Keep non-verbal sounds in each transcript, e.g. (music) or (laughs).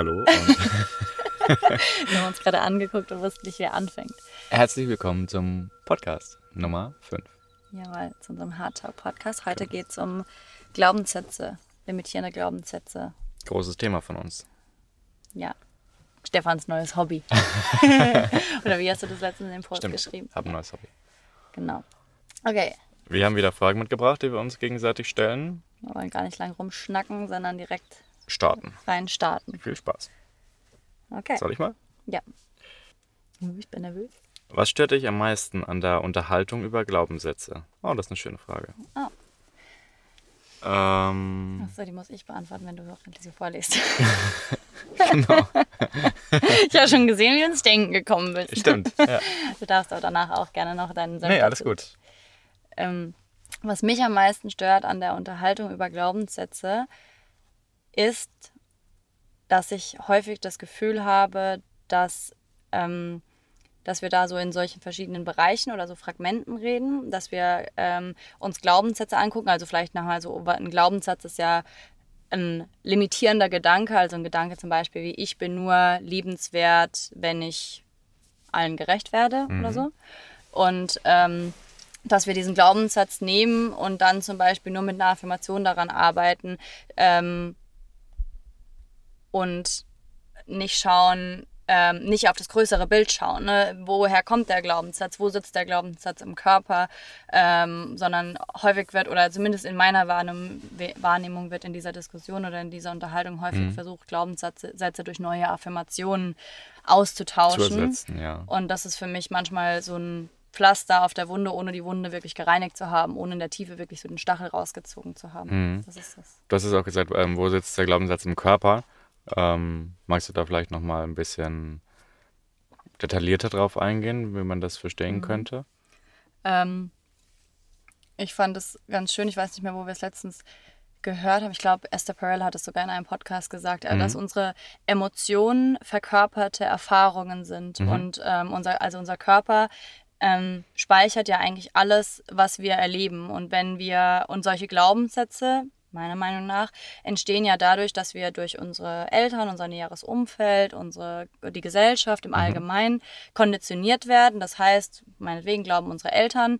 Hallo. (laughs) Wir haben uns gerade angeguckt und wussten nicht, wer anfängt. Herzlich willkommen zum Podcast Nummer 5. Jawohl, zu unserem Hard Talk Podcast. Heute geht es um Glaubenssätze, limitierende Glaubenssätze. Großes Thema von uns. Ja. Stefans neues Hobby. (laughs) (laughs) Oder wie hast du das letztens in dem Post Stimmt. geschrieben? Hab ein neues Hobby. Genau. Okay, Wir haben wieder Fragen mitgebracht, die wir uns gegenseitig stellen. wir wollen gar nicht lang rumschnacken, sondern direkt Starten. rein starten. Viel Spaß. Okay. Soll ich mal? Ja. Uh, Ich bin nervös. Was stört dich am meisten an der Unterhaltung über Glaubenssätze? Oh, das ist eine schöne Frage. Oh. Ähm, Achso, die muss ich beantworten, wenn du auch so vorliest. (laughs) (laughs) genau. ich habe schon gesehen, wie du ins Denken gekommen bist. Stimmt. Ja. Du darfst aber danach auch gerne noch deinen Senf Nee, alles gut. Ähm, was mich am meisten stört an der Unterhaltung über Glaubenssätze, ist, dass ich häufig das Gefühl habe, dass, ähm, dass wir da so in solchen verschiedenen Bereichen oder so Fragmenten reden, dass wir ähm, uns Glaubenssätze angucken. Also vielleicht nochmal so, ein Glaubenssatz ist ja ein limitierender Gedanke, also ein Gedanke zum Beispiel wie ich bin nur liebenswert, wenn ich allen gerecht werde oder so. Und ähm, dass wir diesen Glaubenssatz nehmen und dann zum Beispiel nur mit einer Affirmation daran arbeiten ähm, und nicht schauen, ähm, nicht auf das größere Bild schauen. Ne? Woher kommt der Glaubenssatz? Wo sitzt der Glaubenssatz im Körper? Ähm, sondern häufig wird, oder zumindest in meiner Wahrnehmung, Wahrnehmung wird in dieser Diskussion oder in dieser Unterhaltung häufig versucht, Glaubenssätze Sätze durch neue Affirmationen Zu auszutauschen. ersetzen, ja. Und das ist für mich manchmal so ein Pflaster auf der Wunde, ohne die Wunde wirklich gereinigt zu haben, ohne in der Tiefe wirklich so den Stachel rausgezogen zu haben. Das ist das. Du hast es auch gesagt, ähm, wo sitzt der Glaubenssatz im Körper? Ähm, magst du da vielleicht nochmal ein bisschen detaillierter drauf eingehen, wie man das verstehen könnte? Ähm, ich fand es ganz schön, ich weiß nicht mehr, wo wir es letztens gehört haben. Ich glaube, Esther Perel hat es sogar in einem Podcast gesagt, äh, dass unsere Emotionen verkörperte Erfahrungen sind. Und ähm, unser, also unser Körper ähm, speichert ja eigentlich alles, was wir erleben. Und wenn wir, und solche Glaubenssätze, meiner Meinung nach, entstehen ja dadurch, dass wir durch unsere Eltern, unser näheres Umfeld, unsere, die Gesellschaft im Allgemeinen konditioniert werden. Das heißt, meinetwegen glauben unsere Eltern,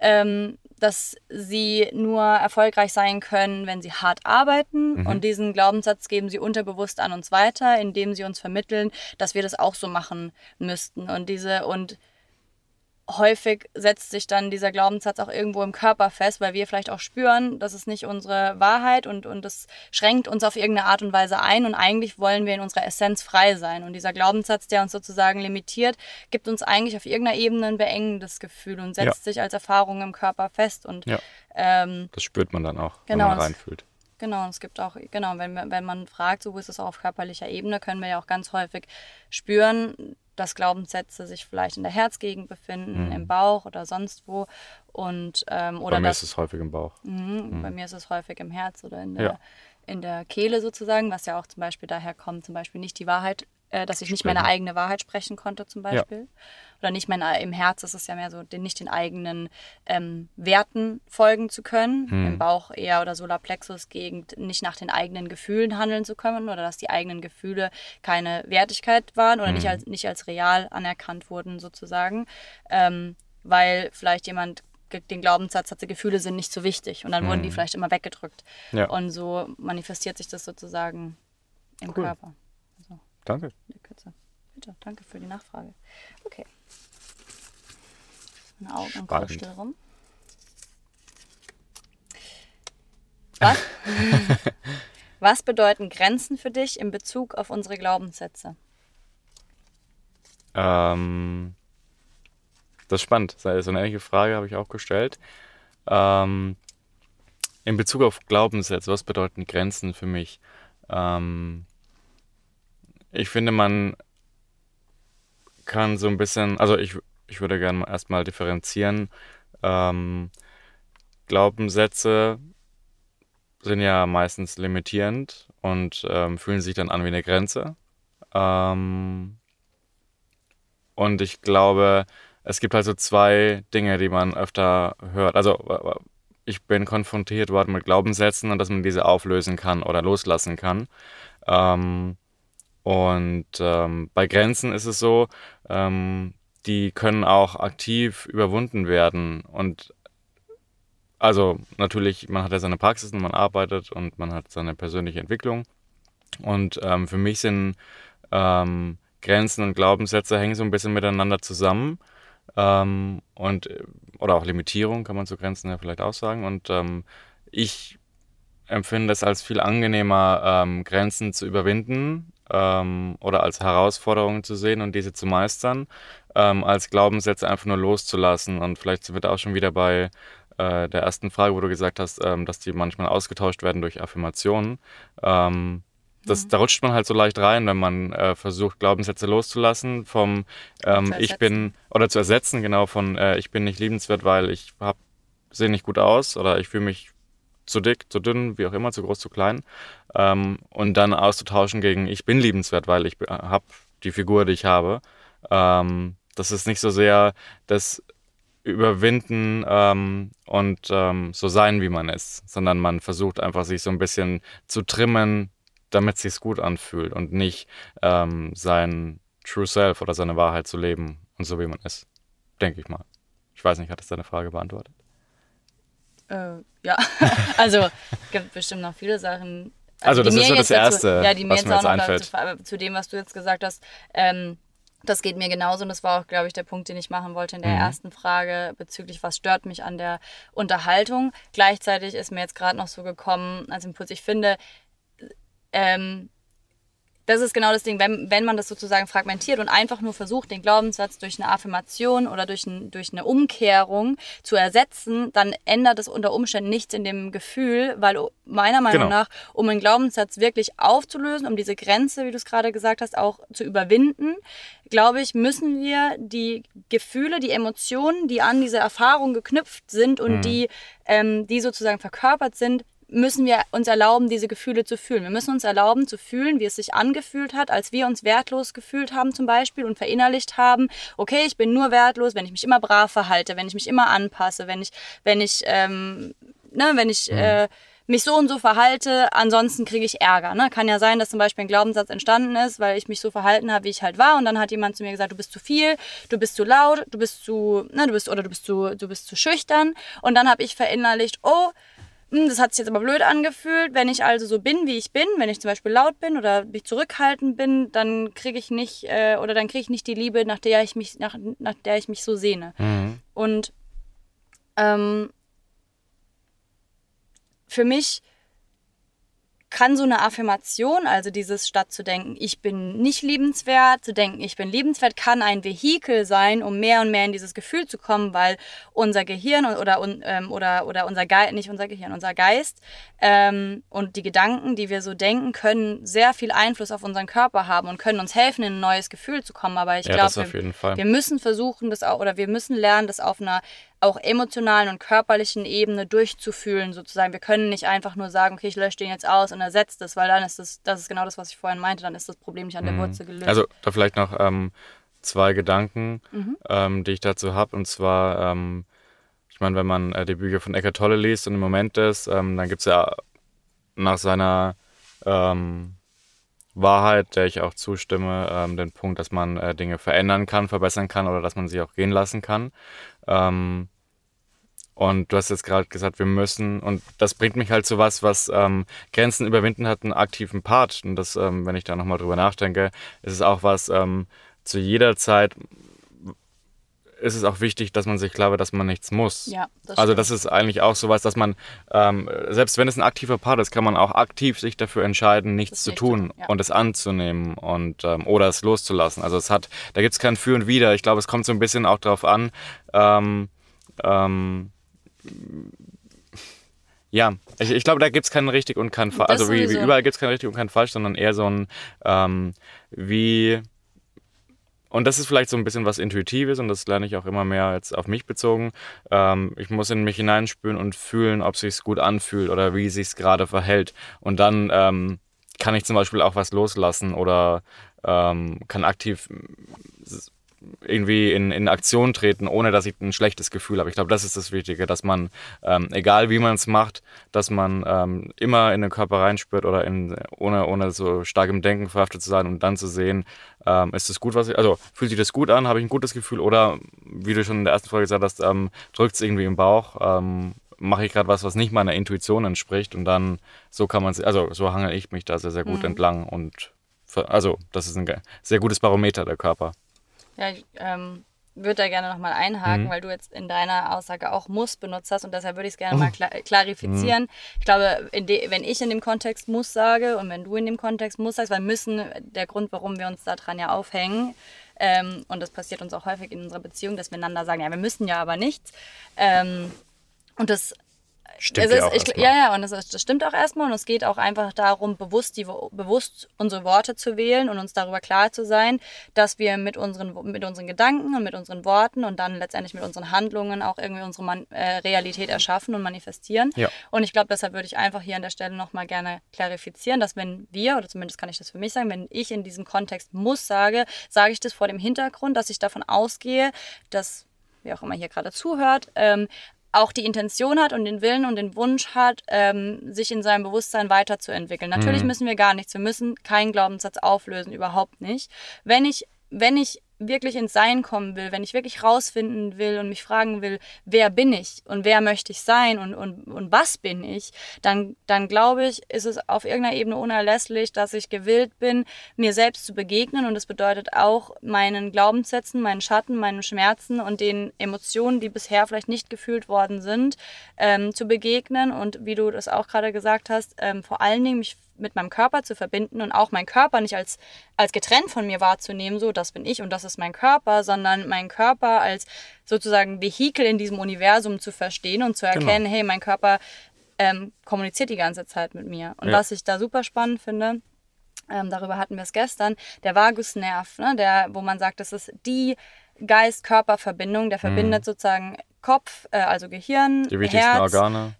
ähm, dass sie nur erfolgreich sein können, wenn sie hart arbeiten. Und diesen Glaubenssatz geben sie unterbewusst an uns weiter, indem sie uns vermitteln, dass wir das auch so machen müssten. Und diese und häufig setzt sich dann dieser Glaubenssatz auch irgendwo im Körper fest, weil wir vielleicht auch spüren, das ist nicht unsere Wahrheit und, und das schränkt uns auf irgendeine Art und Weise ein und eigentlich wollen wir in unserer Essenz frei sein. Und dieser Glaubenssatz, der uns sozusagen limitiert, gibt uns eigentlich auf irgendeiner Ebene ein beengendes Gefühl und setzt Ja. sich als Erfahrung im Körper fest. Und Ja. ähm, Das spürt man dann auch, Genau, wenn man das- reinfühlt. Genau, und es gibt auch, genau, wenn, wenn man fragt, so wo ist es auch auf körperlicher Ebene, können wir ja auch ganz häufig spüren, dass Glaubenssätze sich vielleicht in der Herzgegend befinden, im Bauch oder sonst wo. Und, ähm, oder Bei mir dass, ist es häufig im Bauch. Mhm, Bei mir ist es häufig im Herz oder in der, Ja. in der Kehle sozusagen, was ja auch zum Beispiel daher kommt, zum Beispiel nicht die Wahrheit, äh, dass ich nicht meine eigene Wahrheit sprechen konnte zum Beispiel. Oder nicht mein, im Herz ist es ja mehr so, den, nicht den eigenen ähm, Werten folgen zu können. Im Bauch eher oder Solarplexus-Gegend nicht nach den eigenen Gefühlen handeln zu können oder dass die eigenen Gefühle keine Wertigkeit waren oder nicht, als, nicht als real anerkannt wurden sozusagen. Ähm, weil vielleicht jemand den Glaubenssatz hatte, Gefühle sind nicht so wichtig und dann wurden die vielleicht immer weggedrückt. Ja. Und so manifestiert sich das sozusagen im Cool. Körper. Also, Danke. Bitte, danke für die Nachfrage. Okay. Meine Augen rum. Was? (laughs) Was bedeuten Grenzen für dich in Bezug auf unsere Glaubenssätze? Ähm, das ist spannend. So eine ähnliche Frage habe ich auch gestellt. Ähm, in Bezug auf Glaubenssätze, was bedeuten Grenzen für mich? Ähm, ich finde, man kann so ein bisschen, also ich, ich würde gerne erstmal differenzieren. Ähm, Glaubenssätze sind ja meistens limitierend und ähm, fühlen sich dann an wie eine Grenze. Ähm, und ich glaube, es gibt halt so zwei Dinge, die man öfter hört. Also ich bin konfrontiert worden mit Glaubenssätzen und dass man diese auflösen kann oder loslassen kann. Ähm, Und ähm, bei Grenzen ist es so, ähm, die können auch aktiv überwunden werden. Und also natürlich, man hat ja seine Praxis und man arbeitet und man hat seine persönliche Entwicklung. Und ähm, für mich sind ähm, Grenzen und Glaubenssätze hängen so ein bisschen miteinander zusammen. Ähm, und, oder auch Limitierung kann man zu Grenzen ja vielleicht auch sagen. Und ähm, ich empfinde es als viel angenehmer, ähm, Grenzen zu überwinden ähm, oder als Herausforderungen zu sehen und diese zu meistern, ähm, als Glaubenssätze einfach nur loszulassen. Und vielleicht sind wir da auch schon wieder bei äh, der ersten Frage, wo du gesagt hast, ähm, dass die manchmal ausgetauscht werden durch Affirmationen. Ähm, das, mhm. Da rutscht man halt so leicht rein, wenn man äh, versucht, Glaubenssätze loszulassen vom ähm, Ich bin, oder zu ersetzen, genau, von äh, Ich bin nicht liebenswert, weil ich sehe nicht gut aus oder ich fühle mich zu dick, zu dünn, wie auch immer, zu groß, zu klein. Ähm, und dann auszutauschen gegen Ich bin liebenswert, weil ich habe die Figur, die ich habe. Ähm, das ist nicht so sehr das Überwinden ähm, und ähm, so sein, wie man ist, sondern man versucht einfach, sich so ein bisschen zu trimmen, damit es sich gut anfühlt und nicht ähm, sein True Self oder seine Wahrheit zu leben und so, wie man ist. Denke ich mal. Ich weiß nicht, hat das deine Frage beantwortet? Äh, ja, (laughs) also gibt bestimmt noch viele Sachen. Also, also das ist so das Erste, dazu, ja, die mir was mir jetzt einfällt. Zu, zu, dem, was du jetzt gesagt hast, ähm, das geht mir genauso und das war auch, glaube ich, der Punkt, den ich machen wollte in der mhm. ersten Frage bezüglich, was stört mich an der Unterhaltung. Gleichzeitig ist mir jetzt gerade noch so gekommen als Impuls, ich finde, ähm, das ist genau das Ding, wenn, wenn man das sozusagen fragmentiert und einfach nur versucht, den Glaubenssatz durch eine Affirmation oder durch, ein, durch eine Umkehrung zu ersetzen, dann ändert es unter Umständen nichts in dem Gefühl, weil meiner Meinung genau. nach, um einen Glaubenssatz wirklich aufzulösen, um diese Grenze, wie du es gerade gesagt hast, auch zu überwinden, glaube ich, müssen wir die Gefühle, die Emotionen, die an diese Erfahrung geknüpft sind und mhm. die, ähm, die sozusagen verkörpert sind, müssen wir uns erlauben, diese Gefühle zu fühlen. Wir müssen uns erlauben zu fühlen, wie es sich angefühlt hat, als wir uns wertlos gefühlt haben zum Beispiel und verinnerlicht haben, okay, ich bin nur wertlos, wenn ich mich immer brav verhalte, wenn ich mich immer anpasse, wenn ich, wenn ich, ähm, ne, wenn ich mhm. äh, mich so und so verhalte, ansonsten kriege ich Ärger. Ne? Kann ja sein, dass zum Beispiel ein Glaubenssatz entstanden ist, weil ich mich so verhalten habe, wie ich halt war, und dann hat jemand zu mir gesagt, du bist zu viel, du bist zu laut, du bist zu, ne, du bist oder du bist zu, du bist zu schüchtern, und dann habe ich verinnerlicht, oh das hat sich jetzt aber blöd angefühlt. Wenn ich also so bin, wie ich bin, wenn ich zum Beispiel laut bin oder mich zurückhaltend bin, dann kriege ich nicht äh, oder dann kriege ich nicht die Liebe, nach der ich mich nach, nach der ich mich so sehne. Mhm. Und ähm, für mich kann so eine Affirmation, also dieses statt zu denken, ich bin nicht liebenswert, zu denken, ich bin liebenswert, kann ein Vehikel sein, um mehr und mehr in dieses Gefühl zu kommen, weil unser Gehirn oder, ähm, oder, oder unser Geist, nicht unser Gehirn, unser Geist ähm, und die Gedanken, die wir so denken, können sehr viel Einfluss auf unseren Körper haben und können uns helfen, in ein neues Gefühl zu kommen. Aber ich ja, glaube, wir, wir müssen versuchen, das auch, oder wir müssen lernen, das auf einer auch emotionalen und körperlichen Ebene durchzufühlen, sozusagen. Wir können nicht einfach nur sagen, okay, ich lösche den jetzt aus und ersetze das, weil dann ist das, das ist genau das, was ich vorhin meinte, dann ist das Problem nicht an der mhm. Wurzel gelöst. Also da vielleicht noch ähm, zwei Gedanken, mhm. ähm, die ich dazu habe. Und zwar, ähm, ich meine, wenn man äh, die Bücher von Eckhart Tolle liest und im Moment ist, ähm, dann gibt es ja nach seiner ähm, Wahrheit, der ich auch zustimme, ähm, den Punkt, dass man äh, Dinge verändern kann, verbessern kann oder dass man sie auch gehen lassen kann. Ähm, und du hast jetzt gerade gesagt, wir müssen, und das bringt mich halt zu was, was ähm, Grenzen überwinden hat, einen aktiven Part. Und das, ähm, wenn ich da nochmal drüber nachdenke, ist es auch was, ähm, zu jeder Zeit ist es auch wichtig, dass man sich klar wird, dass man nichts muss. Ja, das also das ist eigentlich auch sowas, dass man, ähm, selbst wenn es ein aktiver Part ist, kann man auch aktiv sich dafür entscheiden, nichts das zu tun ja. und es anzunehmen und ähm, oder es loszulassen. Also es hat, da gibt es kein Für und Wider. Ich glaube, es kommt so ein bisschen auch darauf an, ähm, ähm, ja, ich, ich glaube, da gibt es keinen richtig und keinen falsch. Also wie, wie, überall gibt es kein richtig und kein falsch, sondern eher so ein, ähm, wie, und das ist vielleicht so ein bisschen was Intuitives und das lerne ich auch immer mehr jetzt auf mich bezogen. Ähm, ich muss in mich hineinspüren und fühlen, ob es gut anfühlt oder wie sich gerade verhält. Und dann ähm, kann ich zum Beispiel auch was loslassen oder ähm, kann aktiv irgendwie in, in Aktion treten, ohne dass ich ein schlechtes Gefühl habe. Ich glaube, das ist das Wichtige, dass man, ähm, egal wie man es macht, dass man ähm, immer in den Körper reinspürt oder in, ohne, ohne so stark im Denken verhaftet zu sein und dann zu sehen, ähm, ist es gut, was ich, also fühlt sich das gut an, habe ich ein gutes Gefühl oder, wie du schon in der ersten Folge gesagt hast, ähm, drückt es irgendwie im Bauch, ähm, mache ich gerade was, was nicht meiner Intuition entspricht und dann so kann man also so hangel ich mich da sehr, sehr gut mhm. entlang und also das ist ein sehr gutes Barometer der Körper. Ich ähm, würde da gerne nochmal einhaken, mhm. weil du jetzt in deiner Aussage auch muss benutzt hast und deshalb würde ich es gerne mal klar, klarifizieren. Mhm. Ich glaube, wenn ich in dem Kontext muss sage und wenn du in dem Kontext muss sagst, weil müssen, der Grund, warum wir uns daran ja aufhängen, ähm, und das passiert uns auch häufig in unserer Beziehung, dass wir einander sagen, ja, wir müssen ja aber nichts. Ähm, und das Stimmt ja, ist, ich, ja, ja, und das, ist, das, stimmt auch erstmal. Und es geht auch einfach darum, bewusst, die, bewusst unsere Worte zu wählen und uns darüber klar zu sein, dass wir mit unseren, mit unseren Gedanken und mit unseren Worten und dann letztendlich mit unseren Handlungen auch irgendwie unsere Man äh, Realität erschaffen und manifestieren. Ja. Und ich glaube, deshalb würde ich einfach hier an der Stelle nochmal gerne klarifizieren, dass wenn wir, oder zumindest kann ich das für mich sagen, wenn ich in diesem Kontext muss sage, sage ich das vor dem Hintergrund, dass ich davon ausgehe, dass wer auch immer hier gerade zuhört, ähm, auch die Intention hat und den Willen und den Wunsch hat, ähm, sich in seinem Bewusstsein weiterzuentwickeln. Natürlich mhm. müssen wir gar nichts. Wir müssen keinen Glaubenssatz auflösen, überhaupt nicht. Wenn ich, wenn ich wirklich ins Sein kommen will, wenn ich wirklich rausfinden will und mich fragen will, wer bin ich und wer möchte ich sein und, und, und was bin ich, dann, dann glaube ich, ist es auf irgendeiner Ebene unerlässlich, dass ich gewillt bin, mir selbst zu begegnen. Und das bedeutet auch, meinen Glaubenssätzen, meinen Schatten, meinen Schmerzen und den Emotionen, die bisher vielleicht nicht gefühlt worden sind, ähm, zu begegnen. Und wie du das auch gerade gesagt hast, ähm, vor allen Dingen mich mit meinem Körper zu verbinden und auch meinen Körper nicht als, als getrennt von mir wahrzunehmen, so das bin ich und das ist mein Körper, sondern meinen Körper als sozusagen Vehikel in diesem Universum zu verstehen und zu genau. erkennen, genau. hey, mein Körper ähm, kommuniziert die ganze Zeit mit mir. Und ja. was ich da super spannend finde, ähm, darüber hatten wir es gestern, der Vagusnerv, ne, der, wo man sagt, das ist die Geist-Körper-Verbindung, der verbindet mhm. sozusagen Kopf, äh, also Gehirn, Herz,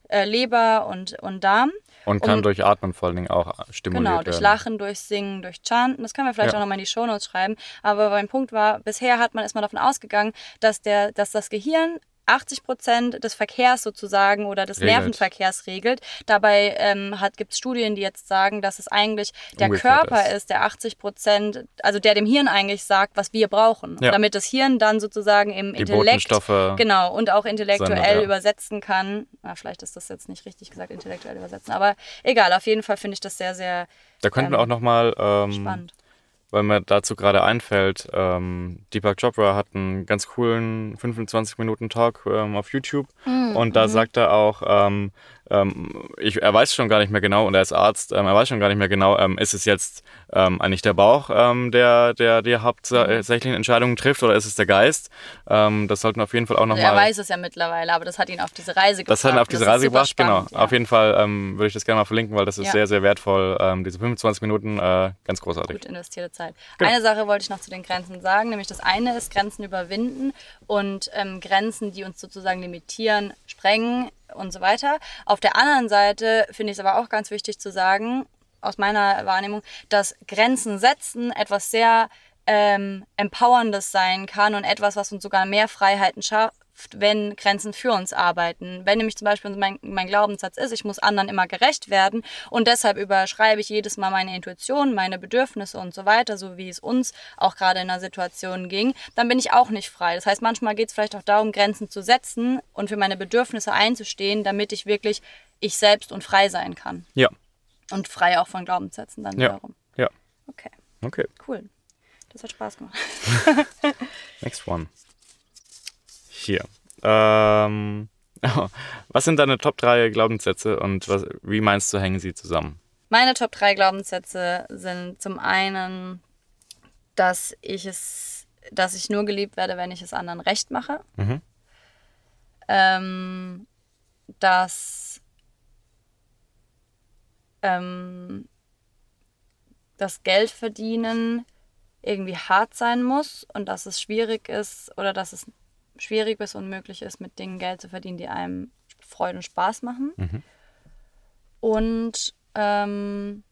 äh, Leber und, und Darm. Und kann und, durch Atmen vor allen Dingen auch stimuliert werden. Genau, durch Lachen, durch Singen, durch Chanten. Das können wir vielleicht ja. auch nochmal in die Shownotes schreiben. Aber mein Punkt war, bisher hat man erstmal davon ausgegangen, dass, der, dass das Gehirn 80 Prozent des Verkehrs sozusagen oder des regelt. Nervenverkehrs regelt. Dabei ähm, gibt es Studien, die jetzt sagen, dass es eigentlich der Ungefähr Körper ist. ist, der 80 Prozent, also der dem Hirn eigentlich sagt, was wir brauchen. Ja. Damit das Hirn dann sozusagen im die Intellekt genau und auch intellektuell Sender, ja. übersetzen kann. Na, vielleicht ist das jetzt nicht richtig gesagt, intellektuell übersetzen, aber egal, auf jeden Fall finde ich das sehr, sehr da könnten ähm, wir auch nochmal ähm, spannend weil mir dazu gerade einfällt, ähm, Deepak Chopra hat einen ganz coolen 25 Minuten Talk ähm, auf YouTube mhm. und da mhm. sagt er auch, ähm, ähm, ich, er weiß schon gar nicht mehr genau, und er ist Arzt, ähm, er weiß schon gar nicht mehr genau, ähm, ist es jetzt ähm, eigentlich der Bauch, ähm, der, der die hauptsächlichen Entscheidungen trifft, oder ist es der Geist? Ähm, das sollten wir auf jeden Fall auch nochmal. Also er weiß es ja mittlerweile, aber das hat ihn auf diese Reise gebracht. Das hat ihn auf diese Reise gebracht, genau. Ja. Auf jeden Fall würde ich das gerne mal verlinken, weil das ist ja. sehr, sehr wertvoll. diese 25 Minuten, äh, ganz großartig. Gut investierte Zeit. Genau. Eine Sache wollte ich noch zu den Grenzen sagen, nämlich das eine ist Grenzen überwinden und Grenzen, die uns sozusagen limitieren, sprengen und so weiter. Auf der anderen Seite finde ich es aber auch ganz wichtig zu sagen, aus meiner Wahrnehmung, dass Grenzen setzen etwas sehr ähm, Empowerndes sein kann und etwas, was uns sogar mehr Freiheiten schafft, wenn Grenzen für uns arbeiten. Wenn nämlich zum Beispiel mein, mein Glaubenssatz ist, ich muss anderen immer gerecht werden und deshalb überschreibe ich jedes Mal meine Intuition, meine Bedürfnisse und so weiter, so wie es uns auch gerade in einer Situation ging, dann bin ich auch nicht frei. Das heißt, manchmal geht es vielleicht auch darum, Grenzen zu setzen und für meine Bedürfnisse einzustehen, damit ich wirklich ich selbst und frei sein kann. Ja. Und frei auch von Glaubenssätzen dann ja. wiederum. Ja. Okay. Okay. Cool. Das hat Spaß gemacht. (laughs) Next one. Hier. Ähm, (laughs) was sind deine Top 3 Glaubenssätze und was, wie meinst du, hängen sie zusammen? Meine Top 3 Glaubenssätze sind zum einen, dass ich es, dass ich nur geliebt werde, wenn ich es anderen recht mache. Mhm. Ähm, dass ähm, das Geld verdienen irgendwie hart sein muss und dass es schwierig ist oder dass es schwierig bis unmöglich ist, mit Dingen Geld zu verdienen, die einem Freude und Spaß machen. Mhm. Und ähm,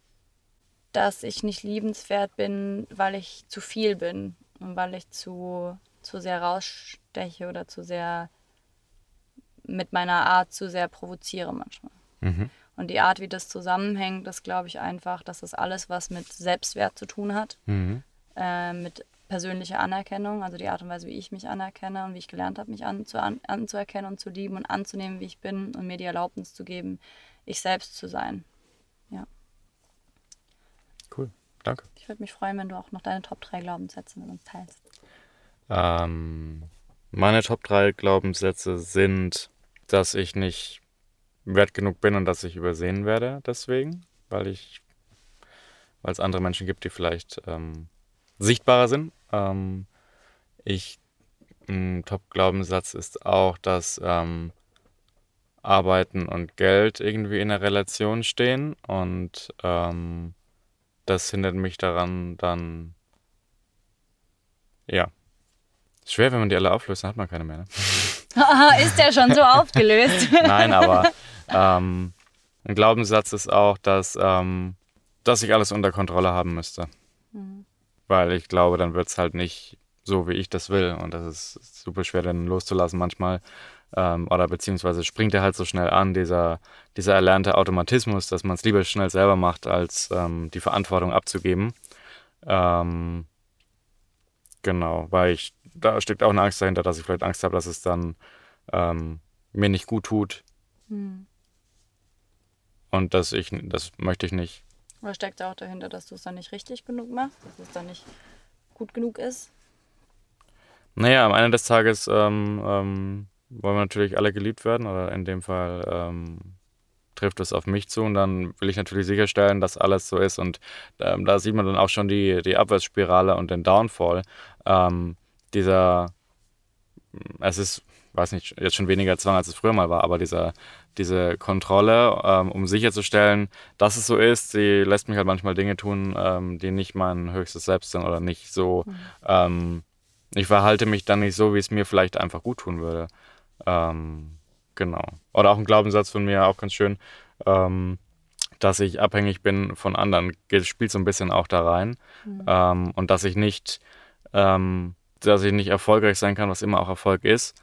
dass ich nicht liebenswert bin, weil ich zu viel bin weil ich zu, zu sehr raussteche oder zu sehr mit meiner Art zu sehr provoziere manchmal. Mhm. Und die Art, wie das zusammenhängt, ist, glaube ich, einfach, dass das alles was mit Selbstwert zu tun hat, mhm. äh, mit persönlicher Anerkennung, also die Art und Weise, wie ich mich anerkenne und wie ich gelernt habe, mich anzu an, anzuerkennen und zu lieben und anzunehmen, wie ich bin und mir die Erlaubnis zu geben, ich selbst zu sein. Ja. Cool, danke. Ich würde mich freuen, wenn du auch noch deine Top 3 Glaubenssätze mit uns teilst. Ähm, meine Top 3 Glaubenssätze sind, dass ich nicht wert genug bin und dass ich übersehen werde deswegen, weil ich, weil es andere Menschen gibt, die vielleicht ähm, sichtbarer sind. Ähm, ich, ein Top-Glaubenssatz ist auch, dass ähm, Arbeiten und Geld irgendwie in einer Relation stehen und ähm, das hindert mich daran, dann ja. Schwer, wenn man die alle auflöst, dann hat man keine mehr. Ne? (laughs) ist der schon so aufgelöst? (laughs) Nein, aber ähm, ein Glaubenssatz ist auch, dass, ähm, dass ich alles unter Kontrolle haben müsste. Mhm. Weil ich glaube, dann wird es halt nicht so, wie ich das will. Und das ist super schwer, dann loszulassen manchmal. Ähm, oder beziehungsweise springt er halt so schnell an, dieser, dieser erlernte Automatismus, dass man es lieber schnell selber macht, als ähm, die Verantwortung abzugeben. Ähm, genau, weil ich, da steckt auch eine Angst dahinter, dass ich vielleicht Angst habe, dass es dann ähm, mir nicht gut tut. Hm. Und dass ich, das möchte ich nicht. Oder steckt auch dahinter, dass du es dann nicht richtig genug machst, dass es dann nicht gut genug ist? Naja, am Ende des Tages ähm, ähm, wollen wir natürlich alle geliebt werden, oder in dem Fall ähm, trifft es auf mich zu und dann will ich natürlich sicherstellen, dass alles so ist und ähm, da sieht man dann auch schon die, die Abwärtsspirale und den Downfall. Ähm, dieser, es ist, weiß nicht, jetzt schon weniger Zwang, als es früher mal war, aber dieser, diese Kontrolle, ähm, um sicherzustellen, dass es so ist, die lässt mich halt manchmal Dinge tun, ähm, die nicht mein höchstes Selbst sind oder nicht so, mhm. ähm, ich verhalte mich dann nicht so, wie es mir vielleicht einfach gut tun würde. Ähm, genau. Oder auch ein Glaubenssatz von mir, auch ganz schön, ähm, dass ich abhängig bin von anderen, spielt so ein bisschen auch da rein. Mhm. Ähm, und dass ich nicht, dass ich nicht erfolgreich sein kann, was immer auch Erfolg ist.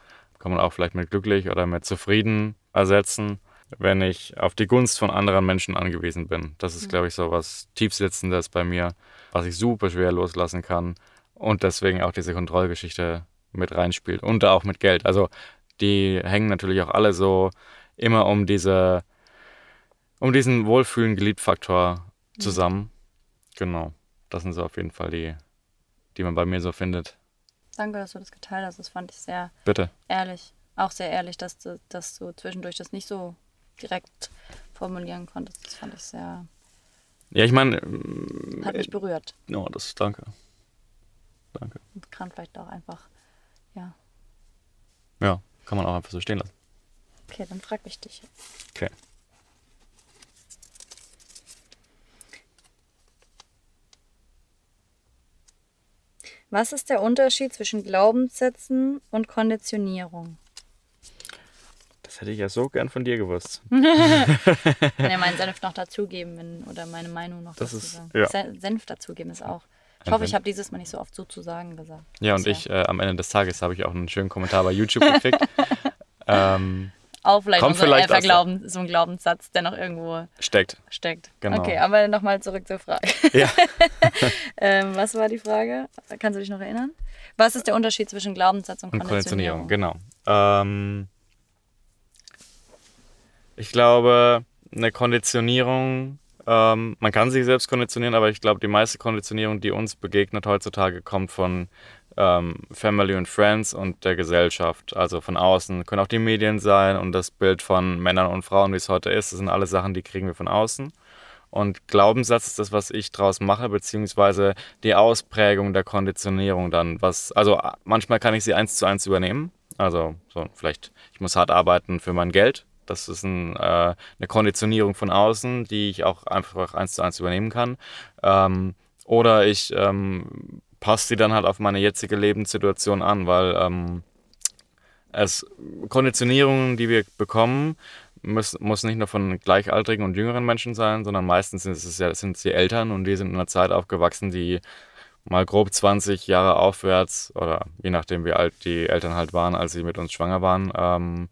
Kann man auch vielleicht mit glücklich oder mit zufrieden ersetzen, wenn ich auf die Gunst von anderen Menschen angewiesen bin. Das ist, mhm. glaube ich, so was Tiefsitzendes bei mir, was ich super schwer loslassen kann. Und deswegen auch diese Kontrollgeschichte mit reinspielt. Und auch mit Geld. Also die hängen natürlich auch alle so immer um diese, um diesen Wohlfühlen-Geliebt-Faktor mhm. zusammen. Mhm. Genau. Das sind so auf jeden Fall die, die man bei mir so findet. Danke, dass du das geteilt hast. Das fand ich sehr Bitte. ehrlich. Auch sehr ehrlich, dass du, dass du zwischendurch das nicht so direkt formulieren konntest. Das fand ich sehr. Ja, ich meine. Hat mich berührt. Ja, oh, das danke. Danke. Und kann vielleicht auch einfach, ja. Ja. Kann man auch einfach so stehen lassen. Okay, dann frag ich dich. Okay. Was ist der Unterschied zwischen Glaubenssätzen und Konditionierung? Das hätte ich ja so gern von dir gewusst. (laughs) Kann ja meinen (laughs) Senf noch dazugeben wenn, oder meine Meinung noch das dazu ist, sagen. Ja. Senf dazugeben ist auch ich hoffe, ich habe dieses Mal nicht so oft sozusagen gesagt. Ja, und ich äh, am Ende des Tages habe ich auch einen schönen Kommentar bei YouTube gekriegt. (laughs) ähm, auch vielleicht, kommt so, vielleicht Glauben, so ein Glaubenssatz, der noch irgendwo steckt. Steckt. Genau. Okay, aber nochmal zurück zur Frage. Ja. (laughs) ähm, was war die Frage? Kannst du dich noch erinnern? Was ist der Unterschied zwischen Glaubenssatz und, und Konditionierung? Konditionierung, genau. Ähm, ich glaube, eine Konditionierung ähm, man kann sich selbst konditionieren, aber ich glaube, die meiste Konditionierung, die uns begegnet heutzutage, kommt von ähm, Family und Friends und der Gesellschaft. Also von außen können auch die Medien sein und das Bild von Männern und Frauen, wie es heute ist. Das sind alles Sachen, die kriegen wir von außen. Und Glaubenssatz ist das, was ich draus mache, beziehungsweise die Ausprägung der Konditionierung dann. Was, also manchmal kann ich sie eins zu eins übernehmen. Also so vielleicht, ich muss hart arbeiten für mein Geld das ist ein, äh, eine Konditionierung von außen, die ich auch einfach eins zu eins übernehmen kann. Ähm, oder ich ähm, passe sie dann halt auf meine jetzige Lebenssituation an, weil ähm, es Konditionierungen, die wir bekommen, muss, muss nicht nur von gleichaltrigen und jüngeren Menschen sein, sondern meistens sind es ja sind sie Eltern und die sind in einer Zeit aufgewachsen, die mal grob 20 Jahre aufwärts oder je nachdem, wie alt die Eltern halt waren, als sie mit uns schwanger waren, ähm,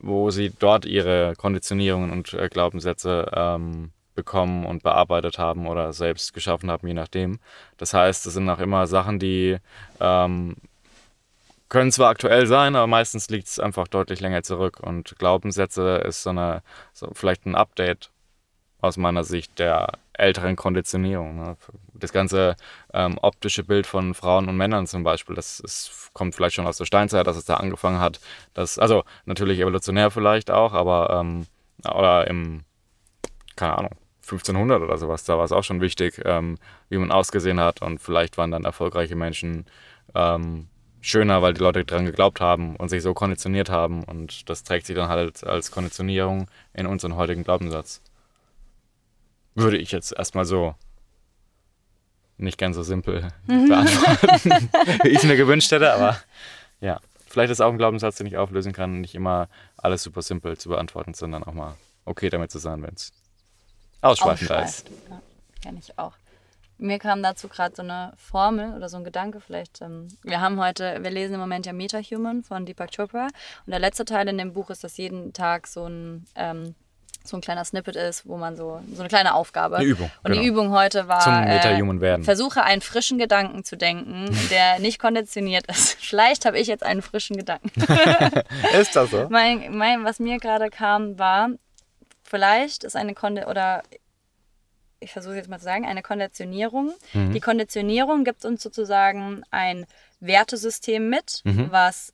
wo sie dort ihre Konditionierungen und äh, Glaubenssätze ähm, bekommen und bearbeitet haben oder selbst geschaffen haben, je nachdem. Das heißt, es sind auch immer Sachen, die ähm, können zwar aktuell sein, aber meistens liegt es einfach deutlich länger zurück. Und Glaubenssätze ist so eine, so vielleicht ein Update aus meiner Sicht der älteren Konditionierung. Ne? Das ganze ähm, optische Bild von Frauen und Männern zum Beispiel, das ist, kommt vielleicht schon aus der Steinzeit, dass es da angefangen hat. Das, also natürlich evolutionär vielleicht auch, aber ähm, oder im, keine Ahnung, 1500 oder sowas, da war es auch schon wichtig, ähm, wie man ausgesehen hat und vielleicht waren dann erfolgreiche Menschen ähm, schöner, weil die Leute dran geglaubt haben und sich so konditioniert haben und das trägt sich dann halt als Konditionierung in unseren heutigen Glaubenssatz. Würde ich jetzt erstmal so nicht ganz so simpel (laughs) beantworten, (laughs) wie ich es mir gewünscht hätte, aber ja, vielleicht ist auch ein Glaubenssatz, den ich auflösen kann, nicht immer alles super simpel zu beantworten, sondern auch mal okay damit zu sein, wenn es ausschweifender ist. Ja, kenne ich auch. Mir kam dazu gerade so eine Formel oder so ein Gedanke vielleicht. Ähm, wir haben heute, wir lesen im Moment ja Meta-Human von Deepak Chopra und der letzte Teil in dem Buch ist, dass jeden Tag so ein ähm, so ein kleiner Snippet ist, wo man so, so eine kleine Aufgabe. Eine Übung. Und genau. die Übung heute war, Zum Meta-Human werden. Äh, versuche einen frischen Gedanken zu denken, der nicht konditioniert ist. (laughs) Vielleicht habe ich jetzt einen frischen Gedanken. (laughs) ist das so? Mein, mein, was mir gerade kam, war, vielleicht ist eine Konde oder ich versuche jetzt mal zu sagen, eine Konditionierung. Mhm. Die Konditionierung gibt uns sozusagen ein Wertesystem mit, mhm. was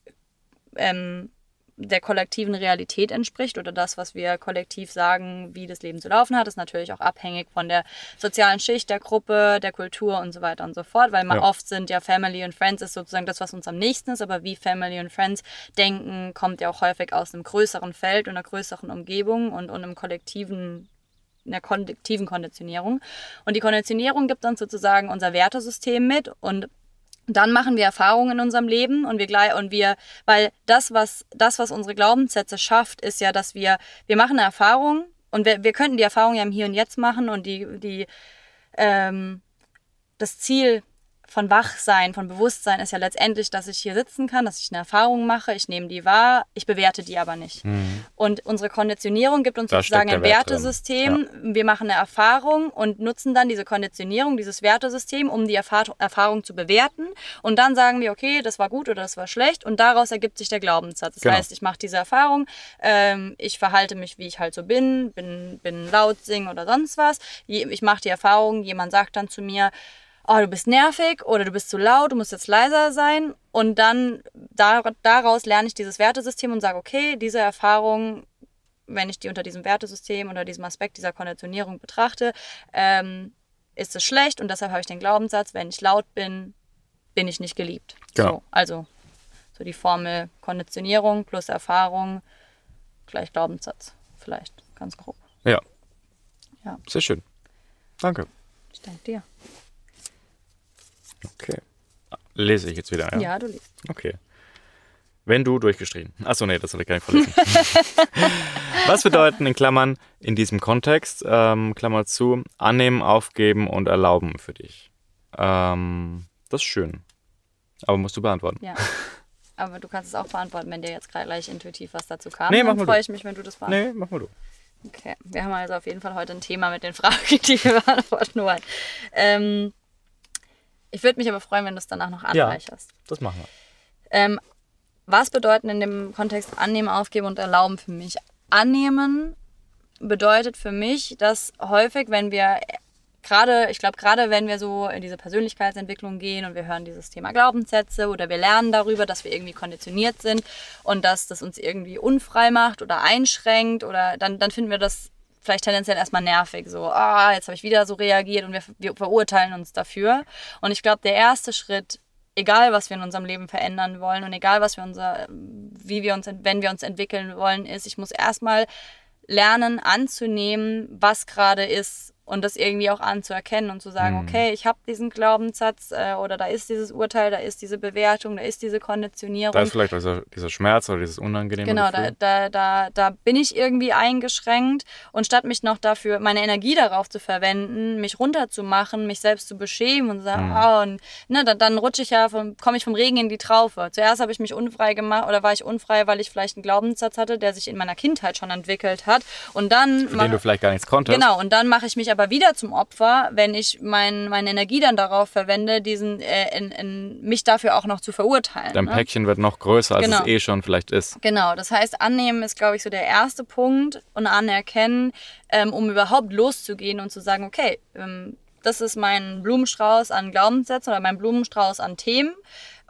ähm, der kollektiven Realität entspricht oder das, was wir kollektiv sagen, wie das Leben zu laufen hat, ist natürlich auch abhängig von der sozialen Schicht, der Gruppe, der Kultur und so weiter und so fort, weil ja. oft sind ja Family und Friends ist sozusagen das, was uns am nächsten ist, aber wie Family und Friends denken, kommt ja auch häufig aus einem größeren Feld und einer größeren Umgebung und, und einem kollektiven in der kollektiven Konditionierung. Und die Konditionierung gibt uns sozusagen unser Wertesystem mit und dann machen wir Erfahrungen in unserem Leben und wir gleich und wir, weil das, was das, was unsere Glaubenssätze schafft, ist ja, dass wir, wir machen eine Erfahrung und wir, wir könnten die Erfahrung ja im Hier und Jetzt machen und die, die ähm, das Ziel von Wachsein, von Bewusstsein ist ja letztendlich, dass ich hier sitzen kann, dass ich eine Erfahrung mache, ich nehme die wahr, ich bewerte die aber nicht. Mhm. Und unsere Konditionierung gibt uns da sozusagen ein Wert Wertesystem. Ja. Wir machen eine Erfahrung und nutzen dann diese Konditionierung, dieses Wertesystem, um die Erfahr Erfahrung zu bewerten. Und dann sagen wir, okay, das war gut oder das war schlecht. Und daraus ergibt sich der Glaubenssatz. Das genau. heißt, ich mache diese Erfahrung, ähm, ich verhalte mich, wie ich halt so bin, bin, bin laut, singen oder sonst was. Ich mache die Erfahrung, jemand sagt dann zu mir, oh, du bist nervig oder du bist zu laut, du musst jetzt leiser sein. Und dann daraus lerne ich dieses Wertesystem und sage, okay, diese Erfahrung, wenn ich die unter diesem Wertesystem, unter diesem Aspekt dieser Konditionierung betrachte, ähm, ist es schlecht und deshalb habe ich den Glaubenssatz, wenn ich laut bin, bin ich nicht geliebt. Genau. So, also so die Formel Konditionierung plus Erfahrung gleich Glaubenssatz. Vielleicht ganz grob. Ja. Ja. Sehr schön. Danke. Ich danke dir. Okay. Lese ich jetzt wieder, ja? Ja, du liest. Okay. Wenn du durchgestrichen. Achso, nee, das soll ich gar nicht verlesen. (laughs) Was bedeuten in Klammern in diesem Kontext, ähm, Klammer zu, annehmen, aufgeben und erlauben für dich? Ähm, das ist schön. Aber musst du beantworten. Ja. (laughs) Aber du kannst es auch beantworten, wenn dir jetzt gleich intuitiv was dazu kam. Nee, mach Dann freue ich mich, wenn du das beantwortest. Nee, mach mal du. Okay, wir haben also auf jeden Fall heute ein Thema mit den Fragen, (laughs) die wir beantworten wollen. Ähm, ich würde mich aber freuen, wenn du es danach noch anreicherst. Ja, das machen wir. Ähm, was bedeuten in dem Kontext annehmen, aufgeben und erlauben für mich? Annehmen bedeutet für mich, dass häufig, wenn wir gerade, ich glaube, gerade wenn wir so in diese Persönlichkeitsentwicklung gehen und wir hören dieses Thema Glaubenssätze oder wir lernen darüber, dass wir irgendwie konditioniert sind und dass das uns irgendwie unfrei macht oder einschränkt oder dann, dann finden wir das vielleicht tendenziell erstmal nervig. So, ah, jetzt habe ich wieder so reagiert und wir, wir verurteilen uns dafür. Und ich glaube, der erste Schritt, egal was wir in unserem Leben verändern wollen und egal was wir unser, wie wir uns, wenn wir uns entwickeln wollen, ist, ich muss erstmal lernen anzunehmen, was gerade ist und das irgendwie auch anzuerkennen und zu sagen, mhm. okay, ich habe diesen Glaubenssatz äh, oder da ist dieses Urteil, da ist diese Bewertung, da ist diese Konditionierung. Da ist vielleicht dieser, dieser Schmerz oder dieses unangenehme Genau. Da, da, da, da bin ich irgendwie eingeschränkt und statt mich noch dafür, meine Energie darauf zu verwenden, mich runterzumachen, mich selbst zu beschämen und sagen, mhm. oh, und ne, dann, dann rutsche ich ja, komme ich vom Regen in die Traufe. Zuerst habe ich mich unfrei gemacht oder war ich unfrei, weil ich vielleicht einen Glaubenssatz hatte, der sich in meiner Kindheit schon entwickelt hat und dann... Für den du vielleicht gar nichts konntest. Genau, und dann mache ich mich aber wieder zum Opfer, wenn ich mein, meine Energie dann darauf verwende, diesen, äh, in, in mich dafür auch noch zu verurteilen. Dein ne? Päckchen wird noch größer, als Genau. es eh schon vielleicht ist. Genau, das heißt, annehmen ist, glaube ich, so der erste Punkt und anerkennen, ähm, um überhaupt loszugehen und zu sagen, okay, ähm, das ist mein Blumenstrauß an Glaubenssätzen oder mein Blumenstrauß an Themen.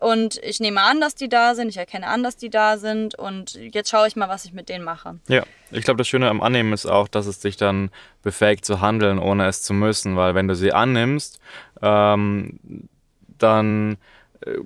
Und ich nehme an, dass die da sind, ich erkenne an, dass die da sind. Und jetzt schaue ich mal, was ich mit denen mache. Ja, ich glaube, das Schöne am Annehmen ist auch, dass es dich dann befähigt zu handeln, ohne es zu müssen, weil wenn du sie annimmst, ähm, dann äh,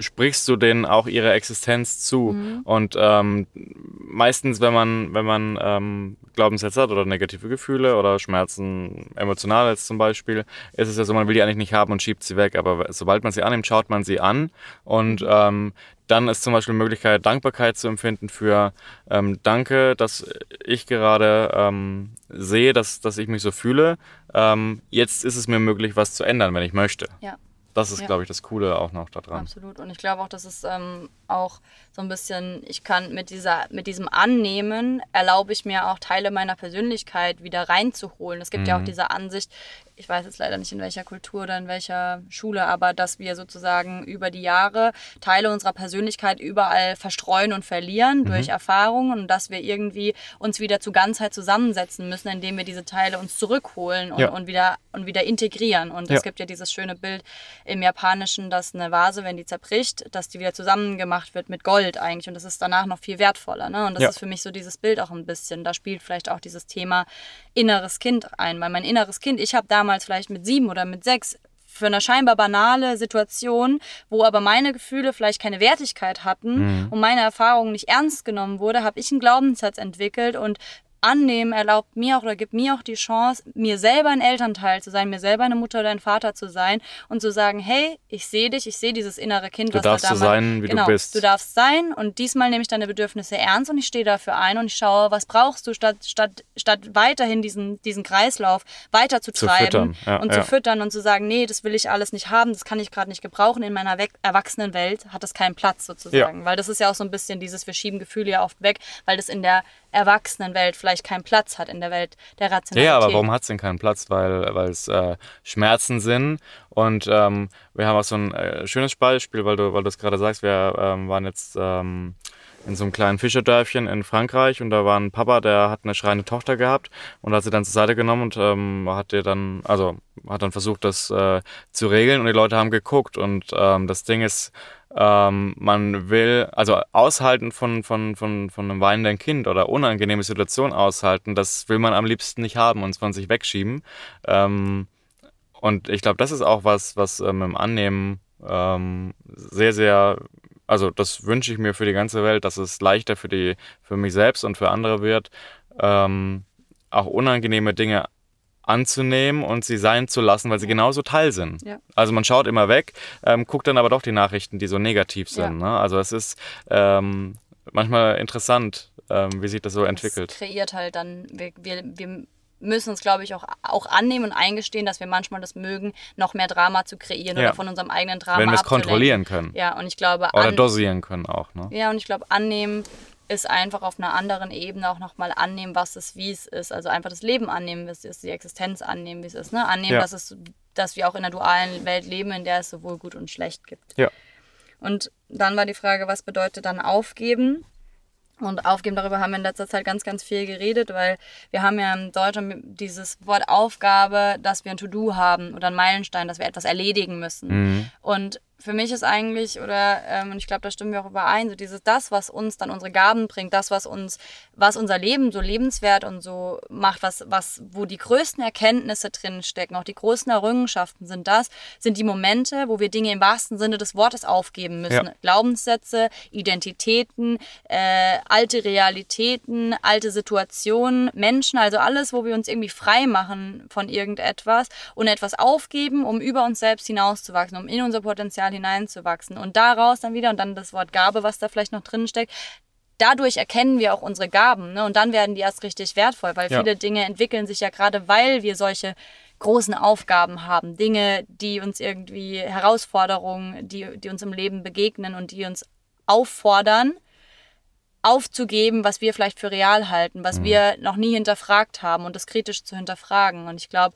sprichst du denen auch ihre Existenz zu. Und ähm, meistens, wenn man, wenn man ähm, Glaubenssätze hat oder negative Gefühle oder Schmerzen, emotional jetzt zum Beispiel, ist es ja so, man will die eigentlich nicht haben und schiebt sie weg. Aber sobald man sie annimmt, schaut man sie an und ähm, dann ist zum Beispiel die Möglichkeit, Dankbarkeit zu empfinden für ähm, Danke, dass ich gerade ähm, sehe, dass, dass ich mich so fühle. Ähm, jetzt ist es mir möglich, was zu ändern, wenn ich möchte. Ja. Das ist, Ja. glaube ich, das Coole auch noch daran. Absolut. Und ich glaube auch, dass es ähm, auch so ein bisschen, ich kann mit dieser, mit diesem Annehmen erlaube ich mir auch Teile meiner Persönlichkeit wieder reinzuholen. Es gibt ja auch diese Ansicht, ich weiß jetzt leider nicht in welcher Kultur oder in welcher Schule, aber dass wir sozusagen über die Jahre Teile unserer Persönlichkeit überall verstreuen und verlieren durch Erfahrungen und dass wir irgendwie uns wieder zu Ganzheit zusammensetzen müssen, indem wir diese Teile uns zurückholen und, Ja. und wieder und wieder integrieren. Und Ja. es gibt ja dieses schöne Bild im Japanischen, dass eine Vase, wenn die zerbricht, dass die wieder zusammengemacht wird mit Gold eigentlich und das ist danach noch viel wertvoller. Ne? Und das Ja. ist für mich so dieses Bild auch ein bisschen. Da spielt vielleicht auch dieses Thema inneres Kind ein, weil mein inneres Kind, ich habe damals vielleicht mit sieben oder mit sechs für eine scheinbar banale Situation, wo aber meine Gefühle vielleicht keine Wertigkeit hatten und meine Erfahrungen nicht ernst genommen wurde, habe ich einen Glaubenssatz entwickelt und annehmen erlaubt mir auch oder gibt mir auch die Chance, mir selber ein Elternteil zu sein, mir selber eine Mutter oder ein Vater zu sein und zu sagen, hey, ich sehe dich, ich sehe dieses innere Kind, Du was darfst da so damals, sein, wie du genau, bist. Du darfst sein und diesmal nehme ich deine Bedürfnisse ernst und ich stehe dafür ein und ich schaue, was brauchst du, statt, statt, statt weiterhin diesen, diesen Kreislauf weiter zu Zu treiben füttern, ja, und ja. zu füttern und zu sagen, nee, das will ich alles nicht haben, das kann ich gerade nicht gebrauchen. In meiner Erwachsenenwelt hat das keinen Platz sozusagen. Weil das ist ja auch so ein bisschen dieses, wir schieben Gefühle ja oft weg, weil das in der Erwachsenenwelt vielleicht keinen Platz hat, in der Welt der Rationalität. Ja, aber warum hat es denn keinen Platz? Weil, es äh, Schmerzen sind. Und ähm, wir haben auch so ein äh, schönes Beispiel, weil du weil du es gerade sagst, wir ähm, waren jetzt ähm, in so einem kleinen Fischerdörfchen in Frankreich und da war ein Papa, der hat eine schreiende Tochter gehabt und hat sie dann zur Seite genommen und ähm, hat ihr dann, also hat dann versucht, das äh, zu regeln und die Leute haben geguckt und ähm, das Ding ist, ähm, man will, also aushalten von, von, von, von einem weinenden Kind oder unangenehme Situation aushalten, das will man am liebsten nicht haben und von sich wegschieben. Ähm, und ich glaube, das ist auch was, was ähm, im Annehmen ähm, sehr, sehr, also das wünsche ich mir für die ganze Welt, dass es leichter für die, für mich selbst und für andere wird, ähm, auch unangenehme Dinge anzunehmen und sie sein zu lassen, weil sie genauso Teil sind. Ja. Also man schaut immer weg, ähm, guckt dann aber doch die Nachrichten, die so negativ sind. Ja. Ne? Also es ist ähm, manchmal interessant, ähm, wie sich das so entwickelt. Das kreiert halt dann, wir, wir, wir müssen uns, glaube ich, auch, auch annehmen und eingestehen, dass wir manchmal das mögen, noch mehr Drama zu kreieren Ja. oder von unserem eigenen Drama Wenn wir es kontrollieren können. Ja, und ich glaube, Oder dosieren können auch. Ne? Ja, und ich glaube, annehmen ist einfach auf einer anderen Ebene auch nochmal annehmen, was es wie es ist. Also einfach das Leben annehmen, wie es ist, die Existenz annehmen, wie es ist. Ne? Annehmen, Ja. dass, es, dass wir auch in einer dualen Welt leben, in der es sowohl gut und schlecht gibt. Ja. Und dann war die Frage, was bedeutet dann aufgeben? Und aufgeben, darüber haben wir in letzter Zeit ganz, ganz viel geredet, weil wir haben ja im Deutschen dieses Wort Aufgabe, dass wir ein To-Do haben oder einen Meilenstein, dass wir etwas erledigen müssen. Und für mich ist eigentlich, oder ähm, und ich glaube, da stimmen wir auch überein, so dieses das, was uns dann unsere Gaben bringt, das, was uns, was unser Leben so lebenswert und so macht, was, was, wo die größten Erkenntnisse drin stecken, auch die großen Errungenschaften sind das, sind die Momente, wo wir Dinge im wahrsten Sinne des Wortes aufgeben müssen. Ja. Glaubenssätze, Identitäten, äh, alte Realitäten, alte Situationen, Menschen, also alles, wo wir uns irgendwie frei machen von irgendetwas und etwas aufgeben, um über uns selbst hinauszuwachsen, um in unser Potenzial hineinzuwachsen. Und daraus dann wieder, und dann das Wort Gabe, was da vielleicht noch drin steckt, dadurch erkennen wir auch unsere Gaben. Ne? Und dann werden die erst richtig wertvoll, weil ja. viele Dinge entwickeln sich ja gerade, weil wir solche großen Aufgaben haben. Dinge, die uns irgendwie Herausforderungen, die, die uns im Leben begegnen und die uns auffordern, aufzugeben, was wir vielleicht für real halten, was mhm. wir noch nie hinterfragt haben und das kritisch zu hinterfragen. Und ich glaube,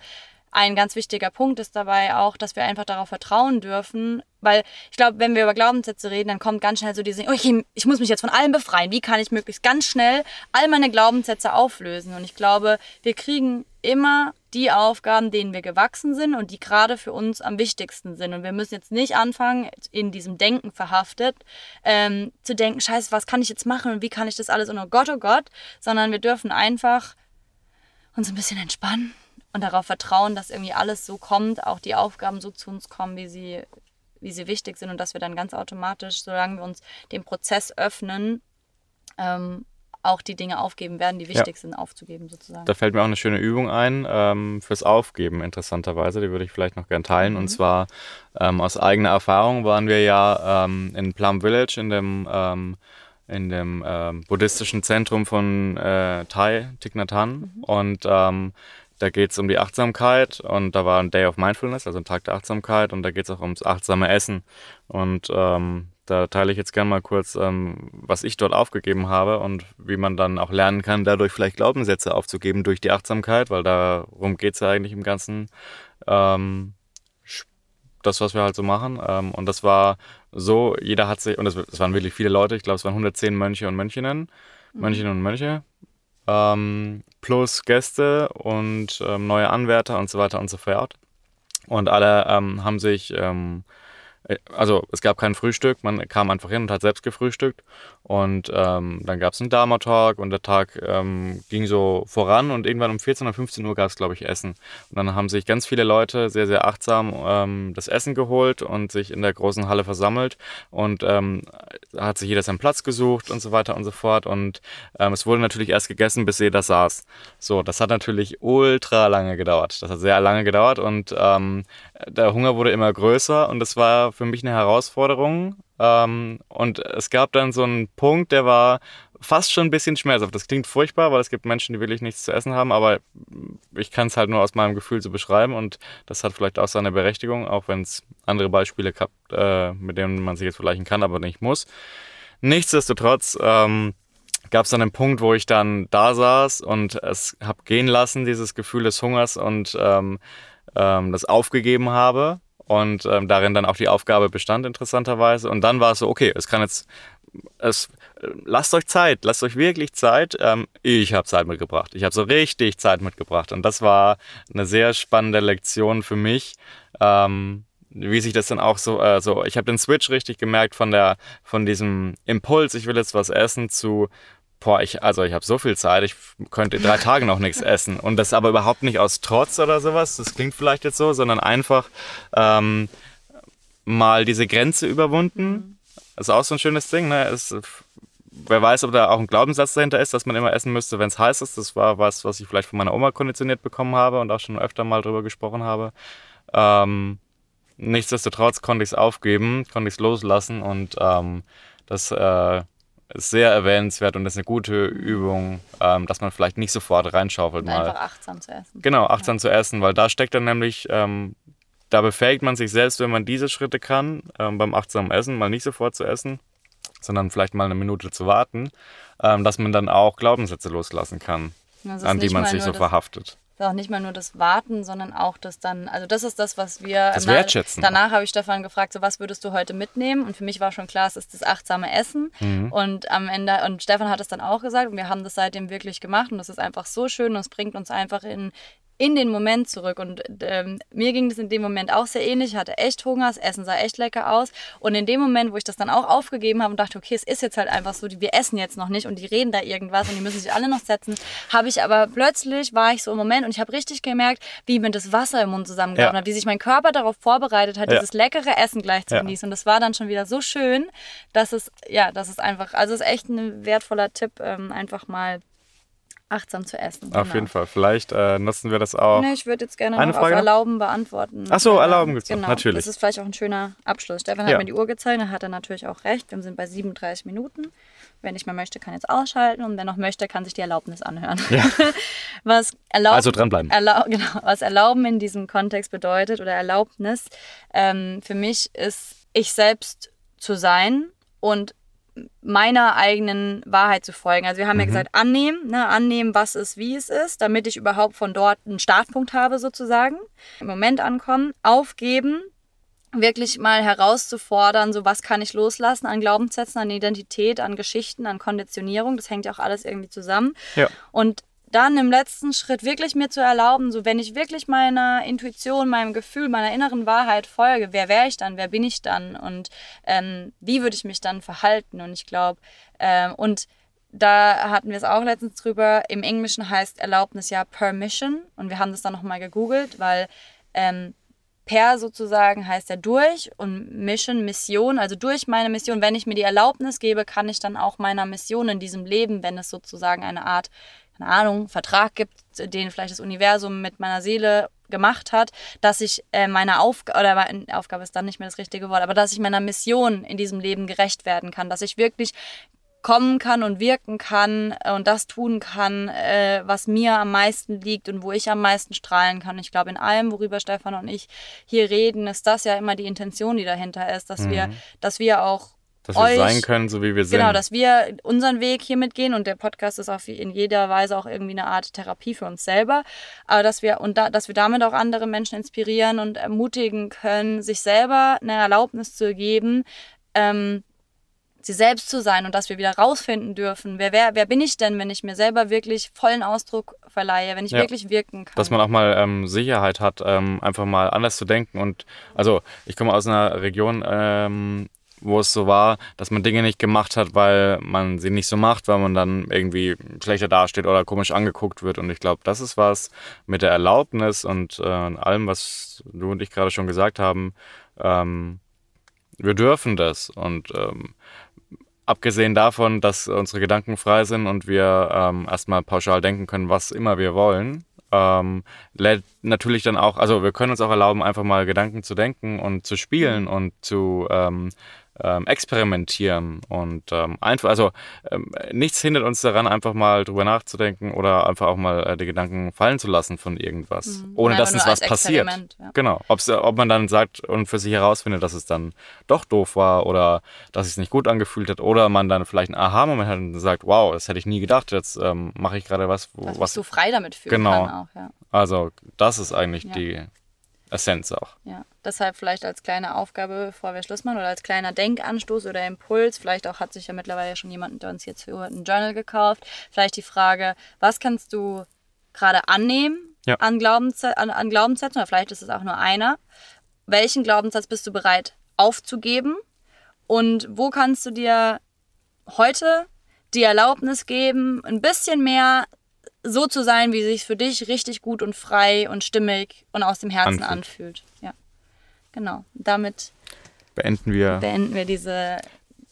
ein ganz wichtiger Punkt ist dabei auch, dass wir einfach darauf vertrauen dürfen, weil ich glaube, wenn wir über Glaubenssätze reden, dann kommt ganz schnell so diese, oh, ich, ich muss mich jetzt von allem befreien. Wie kann ich möglichst ganz schnell all meine Glaubenssätze auflösen? Und ich glaube, wir kriegen immer die Aufgaben, denen wir gewachsen sind und die gerade für uns am wichtigsten sind. Und wir müssen jetzt nicht anfangen, in diesem Denken verhaftet, ähm, zu denken, scheiße, was kann ich jetzt machen und wie kann ich das alles und oh Gott, oh Gott, sondern wir dürfen einfach uns ein bisschen entspannen und darauf vertrauen, dass irgendwie alles so kommt, auch die Aufgaben so zu uns kommen, wie sie, wie sie wichtig sind und dass wir dann ganz automatisch, solange wir uns dem Prozess öffnen, ähm, auch die Dinge aufgeben werden, die wichtig ja. sind, aufzugeben sozusagen. Da fällt mir auch eine schöne Übung ein ähm, fürs Aufgeben, interessanterweise. Die würde ich vielleicht noch gern teilen. Mhm. Und zwar ähm, aus eigener Erfahrung waren wir ja ähm, in Plum Village in dem ähm, in dem ähm, buddhistischen Zentrum von äh, Thai, Thich Nhat Hanh. Mhm. Und ähm, da geht es um die Achtsamkeit und da war ein Day of Mindfulness, also ein Tag der Achtsamkeit und da geht es auch ums achtsame Essen. Und ähm, da teile ich jetzt gerne mal kurz, ähm, was ich dort aufgegeben habe und wie man dann auch lernen kann, dadurch vielleicht Glaubenssätze aufzugeben durch die Achtsamkeit, weil darum geht es ja eigentlich im Ganzen. Ähm, das, was wir halt so machen. Ähm, und das war so, jeder hat sich, und es waren wirklich viele Leute, ich glaube, es waren 110 Mönche und Mönchinnen, mhm. Mönchinnen und Mönche, ähm, plus Gäste und ähm, neue Anwärter und so weiter und so fort. Und alle ähm, haben sich ähm, äh, also es gab kein Frühstück, man kam einfach hin und hat selbst gefrühstückt. Und ähm, dann gab es einen Dharma-Talk und der Tag ähm, ging so voran und irgendwann um 14 oder 15 Uhr gab es, glaube ich, Essen. Und dann haben sich ganz viele Leute sehr, sehr achtsam ähm, das Essen geholt und sich in der großen Halle versammelt und ähm, hat sich jeder seinen Platz gesucht und so weiter und so fort. Und ähm, es wurde natürlich erst gegessen, bis jeder saß. So, das hat natürlich ultra lange gedauert. Das hat sehr lange gedauert und ähm, der Hunger wurde immer größer und das war für mich eine Herausforderung. Ähm, und es gab dann so einen Punkt, der war fast schon ein bisschen schmerzhaft. Das klingt furchtbar, weil es gibt Menschen, die wirklich nichts zu essen haben, aber ich kann es halt nur aus meinem Gefühl so beschreiben und das hat vielleicht auch seine Berechtigung, auch wenn es andere Beispiele gab, äh, mit denen man sich jetzt vergleichen kann, aber nicht muss. Nichtsdestotrotz ähm, gab es dann einen Punkt, wo ich dann da saß und es habe gehen lassen, dieses Gefühl des Hungers und ähm, ähm, das aufgegeben habe und ähm, darin dann auch die Aufgabe bestand, interessanterweise. Und dann war es so, okay, es kann jetzt, es, lasst euch Zeit, lasst euch wirklich Zeit. Ähm, ich habe Zeit mitgebracht. Ich habe so richtig Zeit mitgebracht. Und das war eine sehr spannende Lektion für mich. Ähm, wie sich das dann auch so, äh, so ich habe den Switch richtig gemerkt von der, von diesem Impuls, ich will jetzt was essen, zu boah, ich, also ich habe so viel Zeit, ich könnte drei Tage noch nichts essen. Und das aber überhaupt nicht aus Trotz oder sowas, das klingt vielleicht jetzt so, sondern einfach ähm, mal diese Grenze überwunden. Das ist auch so ein schönes Ding, ne? Es, wer weiß, ob da auch ein Glaubenssatz dahinter ist, dass man immer essen müsste, wenn es heiß ist. Das war was, was ich vielleicht von meiner Oma konditioniert bekommen habe und auch schon öfter mal drüber gesprochen habe. Ähm, nichtsdestotrotz konnte ich es aufgeben, konnte ich es loslassen und ähm, das äh, sehr erwähnenswert und ist eine gute Übung, ähm, dass man vielleicht nicht sofort reinschaufelt. Und mal. Einfach achtsam zu essen. Genau, achtsam ja. zu essen, weil da steckt dann nämlich, ähm, da befähigt man sich selbst, wenn man diese Schritte kann, ähm, beim achtsamen Essen, mal nicht sofort zu essen, sondern vielleicht mal eine Minute zu warten, ähm, dass man dann auch Glaubenssätze loslassen kann, an die man sich so verhaftet ist auch nicht mal nur das Warten, sondern auch das dann, also das ist das, was wir. Das Wertschätzen. Danach habe ich Stefan gefragt, so was würdest du heute mitnehmen? Und für mich war schon klar, es ist das achtsame Essen. Mhm. Und am Ende, und Stefan hat es dann auch gesagt und wir haben das seitdem wirklich gemacht und das ist einfach so schön und es bringt uns einfach in in den Moment zurück. Und ähm, mir ging das in dem Moment auch sehr ähnlich. Ich hatte echt Hunger, das Essen sah echt lecker aus. Und in dem Moment, wo ich das dann auch aufgegeben habe und dachte, okay, es ist jetzt halt einfach so, wir essen jetzt noch nicht und die reden da irgendwas und die müssen sich alle noch setzen, habe ich aber plötzlich, war ich so im Moment und ich habe richtig gemerkt, wie mir das Wasser im Mund zusammengehauen ja. hat, wie sich mein Körper darauf vorbereitet hat, ja. dieses leckere Essen gleich zu genießen. Und das war dann schon wieder so schön, dass es, ja, das ist einfach, also es ist echt ein wertvoller Tipp, ähm, einfach mal achtsam zu essen. Auf genau. jeden Fall. Vielleicht äh, nutzen wir das auch. Nee, ich würde jetzt gerne Eine noch Frage auf Erlauben beantworten. Ach so, Erlauben gibt es genau. natürlich. Das ist vielleicht auch ein schöner Abschluss. Stefan ja. hat mir die Uhr gezeigt, da hat er natürlich auch recht. Wir sind bei 37 Minuten. Wer nicht mehr möchte, kann jetzt ausschalten und wer noch möchte, kann sich die Erlaubnis anhören. Ja. (laughs) was erlauben, also dranbleiben. Erlaub, (laughs) genau, was Erlauben in diesem Kontext bedeutet oder Erlaubnis ähm, für mich ist, ich selbst zu sein und meiner eigenen Wahrheit zu folgen. Also wir haben mhm. ja gesagt, annehmen, ne, annehmen, was ist, wie es ist, damit ich überhaupt von dort einen Startpunkt habe sozusagen. Im Moment ankommen, aufgeben, wirklich mal herauszufordern, so was kann ich loslassen an Glaubenssätzen, an Identität, an Geschichten, an Konditionierung. Das hängt ja auch alles irgendwie zusammen. Ja. Und dann im letzten Schritt wirklich mir zu erlauben, so wenn ich wirklich meiner Intuition, meinem Gefühl, meiner inneren Wahrheit folge, wer wäre ich dann, wer bin ich dann? Und ähm, wie würde ich mich dann verhalten? Und ich glaube, ähm, und da hatten wir es auch letztens drüber, im Englischen heißt Erlaubnis ja Permission. Und wir haben das dann nochmal gegoogelt, weil ähm, per sozusagen heißt ja durch und Mission, Mission, also durch meine Mission, wenn ich mir die Erlaubnis gebe, kann ich dann auch meiner Mission in diesem Leben, wenn es sozusagen eine Art keine Ahnung, Vertrag gibt, den vielleicht das Universum mit meiner Seele gemacht hat, dass ich äh, meiner Aufgabe, oder meine Aufgabe ist dann nicht mehr das richtige Wort, aber dass ich meiner Mission in diesem Leben gerecht werden kann, dass ich wirklich kommen kann und wirken kann und das tun kann, äh, was mir am meisten liegt und wo ich am meisten strahlen kann. Ich glaube, in allem, worüber Stefan und ich hier reden, ist das ja immer die Intention, die dahinter ist, dass mhm. wir, dass wir auch dass wir sein können, so wie wir sind. Genau, dass wir unseren Weg hier mitgehen und der Podcast ist auch in jeder Weise auch irgendwie eine Art Therapie für uns selber. Aber dass wir und da, dass wir damit auch andere Menschen inspirieren und ermutigen können, sich selber eine Erlaubnis zu geben, ähm, sie selbst zu sein und dass wir wieder rausfinden dürfen, wer, wer, wer bin ich denn, wenn ich mir selber wirklich vollen Ausdruck verleihe, wenn ich ja. wirklich wirken kann. Dass man auch mal ähm, Sicherheit hat, ähm, einfach mal anders zu denken und also ich komme aus einer Region, ähm, wo es so war, dass man Dinge nicht gemacht hat, weil man sie nicht so macht, weil man dann irgendwie schlechter dasteht oder komisch angeguckt wird. Und ich glaube, das ist was mit der Erlaubnis und äh, allem, was du und ich gerade schon gesagt haben. Ähm, wir dürfen das. Und ähm, abgesehen davon, dass unsere Gedanken frei sind und wir ähm, erstmal pauschal denken können, was immer wir wollen, ähm, lädt natürlich dann auch, also wir können uns auch erlauben, einfach mal Gedanken zu denken und zu spielen und zu ähm, ähm, experimentieren und ähm, einfach, also ähm, nichts hindert uns daran, einfach mal drüber nachzudenken oder einfach auch mal äh, die Gedanken fallen zu lassen von irgendwas, mhm. ohne dass uns was passiert. Ja. Genau, Ob's, ob man dann sagt und für sich herausfindet, dass es dann doch doof war oder dass es sich nicht gut angefühlt hat oder man dann vielleicht einen Aha-Moment hat und sagt, wow, das hätte ich nie gedacht, jetzt ähm, mache ich gerade was, wo, was, du frei damit fühlen genau. auch, ja. Also das ist eigentlich ja. die Essenz auch. Ja, deshalb vielleicht als kleine Aufgabe, bevor wir Schluss machen, oder als kleiner Denkanstoß oder Impuls. Vielleicht auch hat sich ja mittlerweile schon jemand der uns jetzt für ein Journal gekauft. Vielleicht die Frage, was kannst du gerade annehmen ja. an, Glaubenssä an, an Glaubenssätzen, oder vielleicht ist es auch nur einer. Welchen Glaubenssatz bist du bereit aufzugeben? Und wo kannst du dir heute die Erlaubnis geben, ein bisschen mehr so zu sein, wie sich für dich richtig gut und frei und stimmig und aus dem Herzen anfühlt. anfühlt. Ja, genau. Damit beenden wir, beenden wir diese,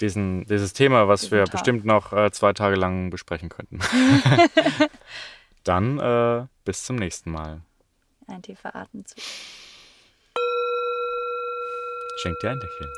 diesen, dieses Thema, was wir Tag. bestimmt noch äh, zwei Tage lang besprechen könnten. (laughs) Dann äh, bis zum nächsten Mal. Ein tiefer Atemzug. Schenk dir ein Lächeln.